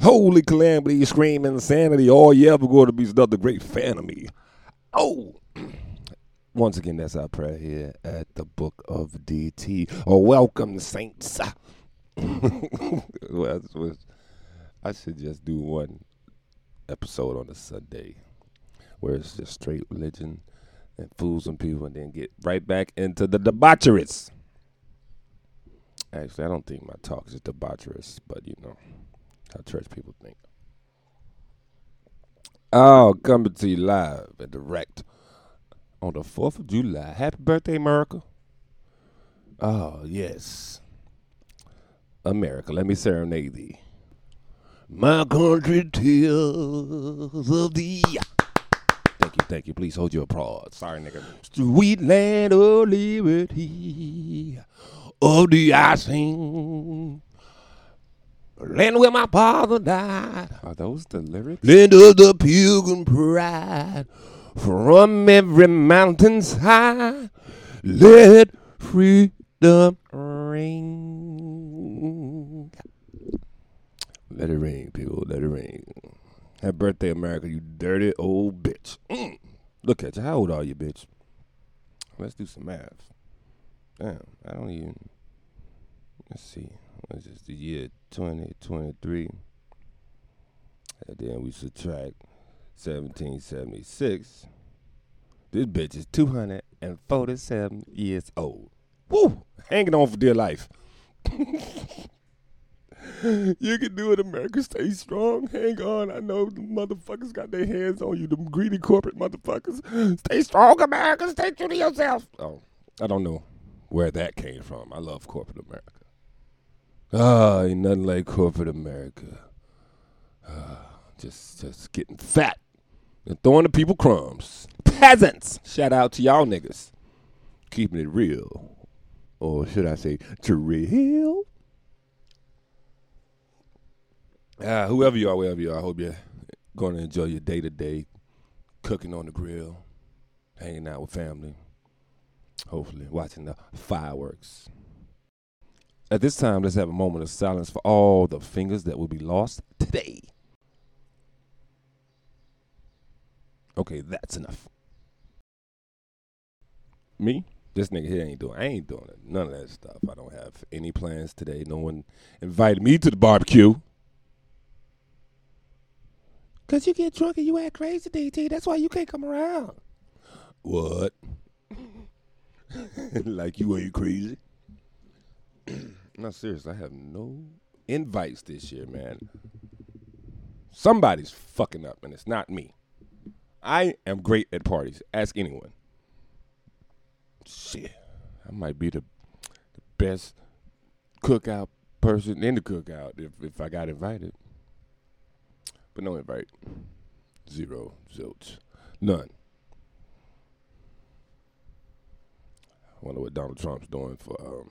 Holy calamity, scream insanity. All you ever going to be is another great fan of me. Oh. Once again, that's our prayer here at the Book of DT. Oh, welcome, saints. I should just do one episode on a Sunday where it's just straight religion and fool some people and then get right back into the debaucheries. Actually, I don't think my talk is debaucherous, but you know how church people think. Oh, coming to you live and direct on the 4th of July. Happy birthday, America. Oh, yes. America, let me serenade thee. My country tears of thee. Thank you, thank you. Please hold your applause. Sorry, nigga. Sweet land of liberty, of the I sing. Land where my father died. Are those the lyrics? Land of the pilgrim pride. From every mountain's high, let freedom ring. Let it ring, people. Let it ring. Happy birthday, America, you dirty old bitch. Mm. Look at you. How old are you, bitch? Let's do some math. Damn, I don't even. Let's see. What's this? The year 2023. And then we subtract 1776. This bitch is 247 years old. Woo! Hanging on for dear life. you can do it, America. Stay strong. Hang on. I know the motherfuckers got their hands on you, them greedy corporate motherfuckers. Stay strong, America. Stay true to yourself. Oh, I don't know where that came from. I love corporate America. Ah, ain't nothing like corporate America. Ah, just, just getting fat and throwing the people crumbs. Peasants. Shout out to y'all niggas. Keeping it real. Or should I say, to real? Uh, whoever you are, wherever you are, I hope you're going to enjoy your day to day cooking on the grill, hanging out with family, hopefully watching the fireworks. At this time, let's have a moment of silence for all the fingers that will be lost today. Okay, that's enough. Me? This nigga here ain't doing. I ain't doing it. None of that stuff. I don't have any plans today. No one invited me to the barbecue. Cause you get drunk and you act crazy, DT. That's why you can't come around. What? like you ain't crazy? no, seriously. I have no invites this year, man. Somebody's fucking up, and it's not me. I am great at parties. Ask anyone. Shit, I might be the, the best cookout person in the cookout if if I got invited. But no invite. Zero. Zilch. None. I wonder what Donald Trump's doing for um,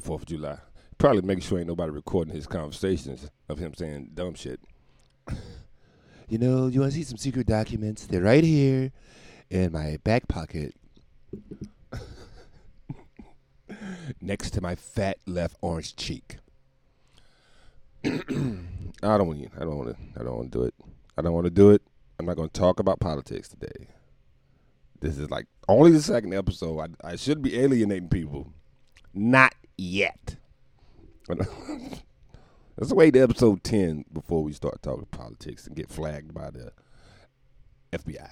the 4th of July. Probably making sure ain't nobody recording his conversations of him saying dumb shit. you know, you want to see some secret documents? They're right here in my back pocket. Next to my fat left orange cheek. I don't want. I don't want to. I don't want to do it. I don't want to do it. I'm not going to talk about politics today. This is like only the second episode. I, I should be alienating people. Not yet. Let's wait to episode ten before we start talking politics and get flagged by the FBI.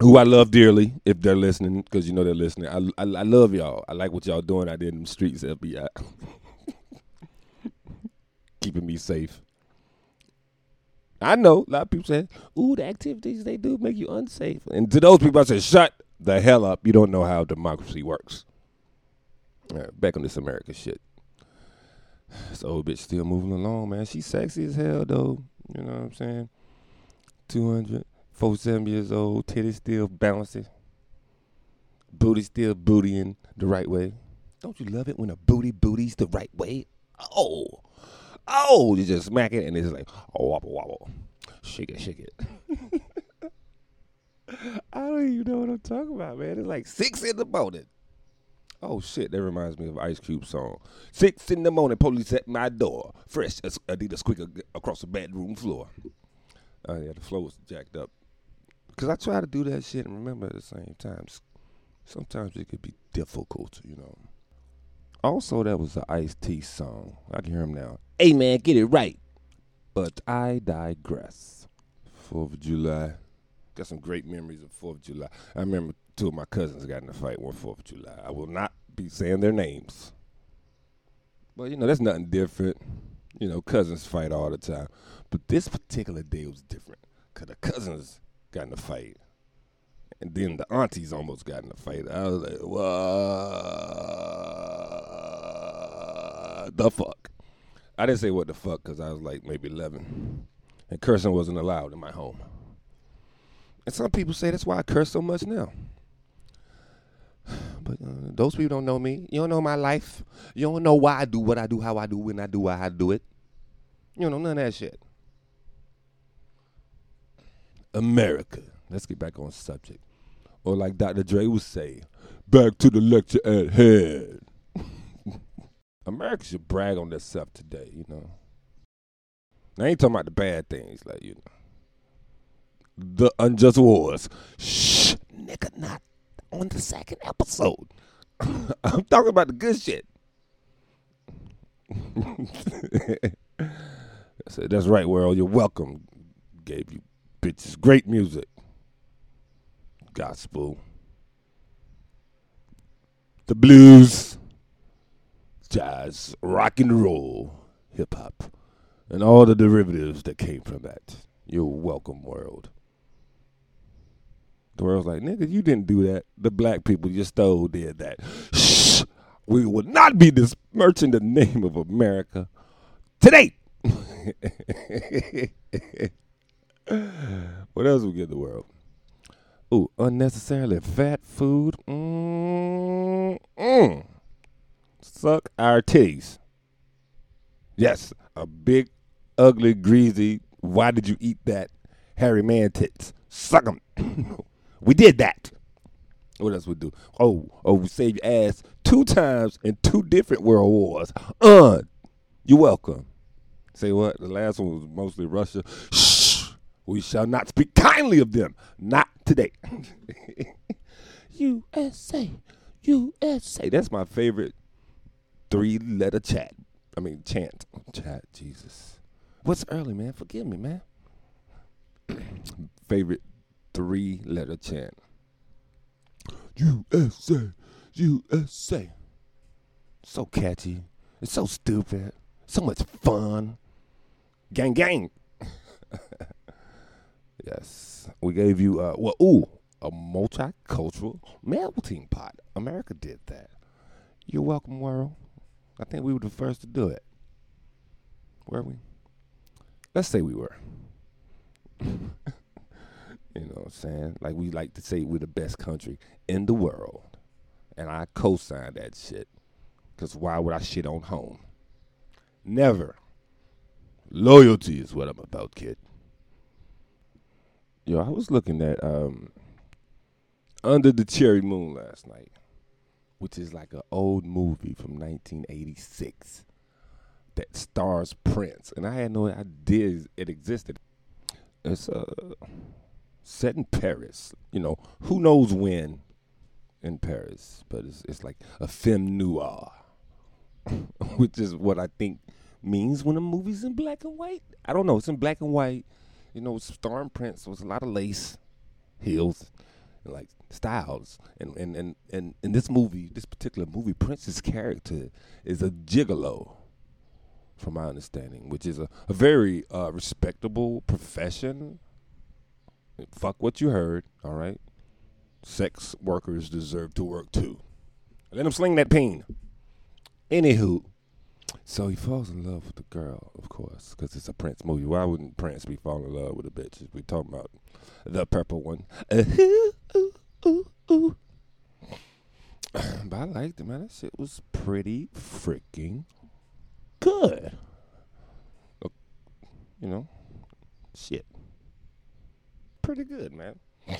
Who I love dearly, if they're listening, because you know they're listening. I, I, I love y'all. I like what y'all doing out there in the streets, FBI. Keeping me safe. I know a lot of people say, "Ooh, the activities they do make you unsafe." And to those people, I say, "Shut the hell up! You don't know how democracy works." Right, back on this America shit. This old bitch still moving along, man. She's sexy as hell, though. You know what I'm saying? 200, 47 years old, titties still bouncing, booty still bootying the right way. Don't you love it when a booty booties the right way? Oh, oh, you just smack it and it's like, oh, wobble, wobble. Shake it, shake it. I don't even know what I'm talking about, man. It's like six in the morning. Oh shit, that reminds me of Ice Cube song. Six in the morning, police at my door. Fresh as Adidas squeaker across the bedroom floor. Oh yeah, the flow was jacked up. Cause I try to do that shit and remember at the same time. Sometimes it could be difficult, you know. Also, that was an Ice T song. I can hear him now. Hey man, get it right. But I digress. Fourth of July. Got some great memories of Fourth of July. I remember two of my cousins got in a fight one Fourth of July. I will not be saying their names. But you know, that's nothing different. You know, cousins fight all the time. But this particular day was different. Cause the cousins got in a fight. And then the aunties almost got in a fight. I was like, what the fuck? I didn't say what the fuck because I was like maybe 11. And cursing wasn't allowed in my home. And some people say that's why I curse so much now. But uh, those people don't know me. You don't know my life. You don't know why I do what I do, how I do, when I do, why I do it. You don't know none of that shit. America. Let's get back on subject. Or like Dr. Dre would say, back to the lecture at hand. America should brag on themselves today, you know. I ain't talking about the bad things, like, you know. The unjust wars. Shh, nigga, not on the second episode. I'm talking about the good shit. Said, that's right, world. You're welcome. Gave you bitches great music. Gospel. The blues. Jazz, rock and roll, hip hop, and all the derivatives that came from that. You're welcome, world. The world's like, nigga, you didn't do that. The black people you stole did that. Shh. We will not be besmirching the name of America today. what else we get the world? Ooh, unnecessarily fat food. Mm-mm. Suck our titties. Yes, a big, ugly, greasy. Why did you eat that hairy man tits? Suck them. We did that. What else we do? Oh, oh, we saved your ass two times in two different world wars. Uh, you're welcome. Say what? The last one was mostly Russia. Shh. We shall not speak kindly of them. Not today. USA. USA. That's my favorite three letter chat. I mean chant. Chat, Jesus. What's early, man? Forgive me, man. favorite three letter chant. USA, USA. So catchy. It's so stupid. So much fun. Gang, gang. yes. We gave you, uh, well, ooh, a multicultural melting pot. America did that. You're welcome, world. I think we were the first to do it. Were we? Let's say we were. You know what I'm saying? Like we like to say we're the best country in the world. And I co sign that shit. Because why would I shit on home? Never. Loyalty is what I'm about, kid. Yo, I was looking at um, Under the Cherry Moon last night, which is like an old movie from 1986 that stars Prince. And I had no idea it existed. It's a. Set in Paris. You know, who knows when in Paris, but it's it's like a film noir, which is what I think means when a movie's in black and white. I don't know. It's in black and white. You know, starring Prince. So it's a lot of lace, heels, and like styles. And and and and in this movie, this particular movie, Prince's character is a gigolo. From my understanding, which is a, a very uh, respectable profession Fuck what you heard, all right? Sex workers deserve to work too. Let him sling that pain. Anywho, so he falls in love with the girl, of course, because it's a Prince movie. Why wouldn't Prince be falling in love with a bitch? We talking about the purple one. Ooh, ooh, ooh. but I liked it, man. That shit was pretty freaking good. You know, shit pretty good, man. You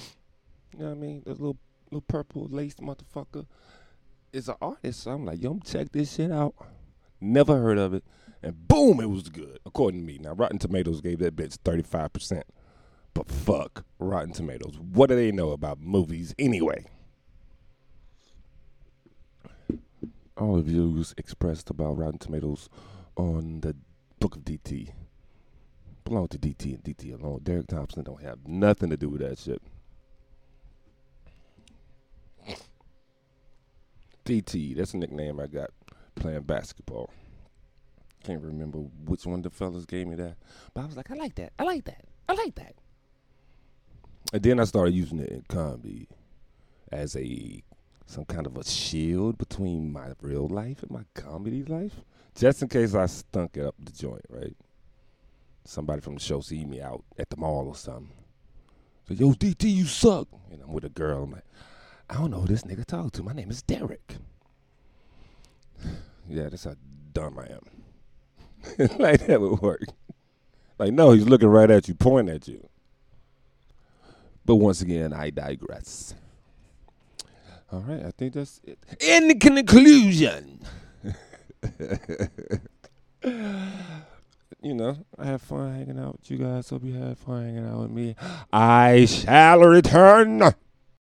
know what I mean? The little little purple lace motherfucker. it's an artist. So I'm like, yo, check this shit out. Never heard of it. And boom, it was good, according to me. Now, Rotten Tomatoes gave that bitch 35%. But fuck Rotten Tomatoes. What do they know about movies anyway? All the views expressed about Rotten Tomatoes on the Book of DT belong to DT and DT alone. Derek Thompson don't have nothing to do with that shit. DT, that's a nickname I got playing basketball. Can't remember which one the fellas gave me that. But I was like, I like that. I like that. I like that. And then I started using it in comedy as a some kind of a shield between my real life and my comedy life. Just in case I stunk it up the joint, right? Somebody from the show see me out at the mall or something. So, yo, DT, you suck. And I'm with a girl. I'm like, I don't know who this nigga talk to. My name is Derek. yeah, that's how dumb I am. like that would work. Like, no, he's looking right at you, pointing at you. But once again, I digress. All right, I think that's it. In conclusion, you know, I have fun hanging out with you guys. Hope you had fun hanging out with me. I shall return.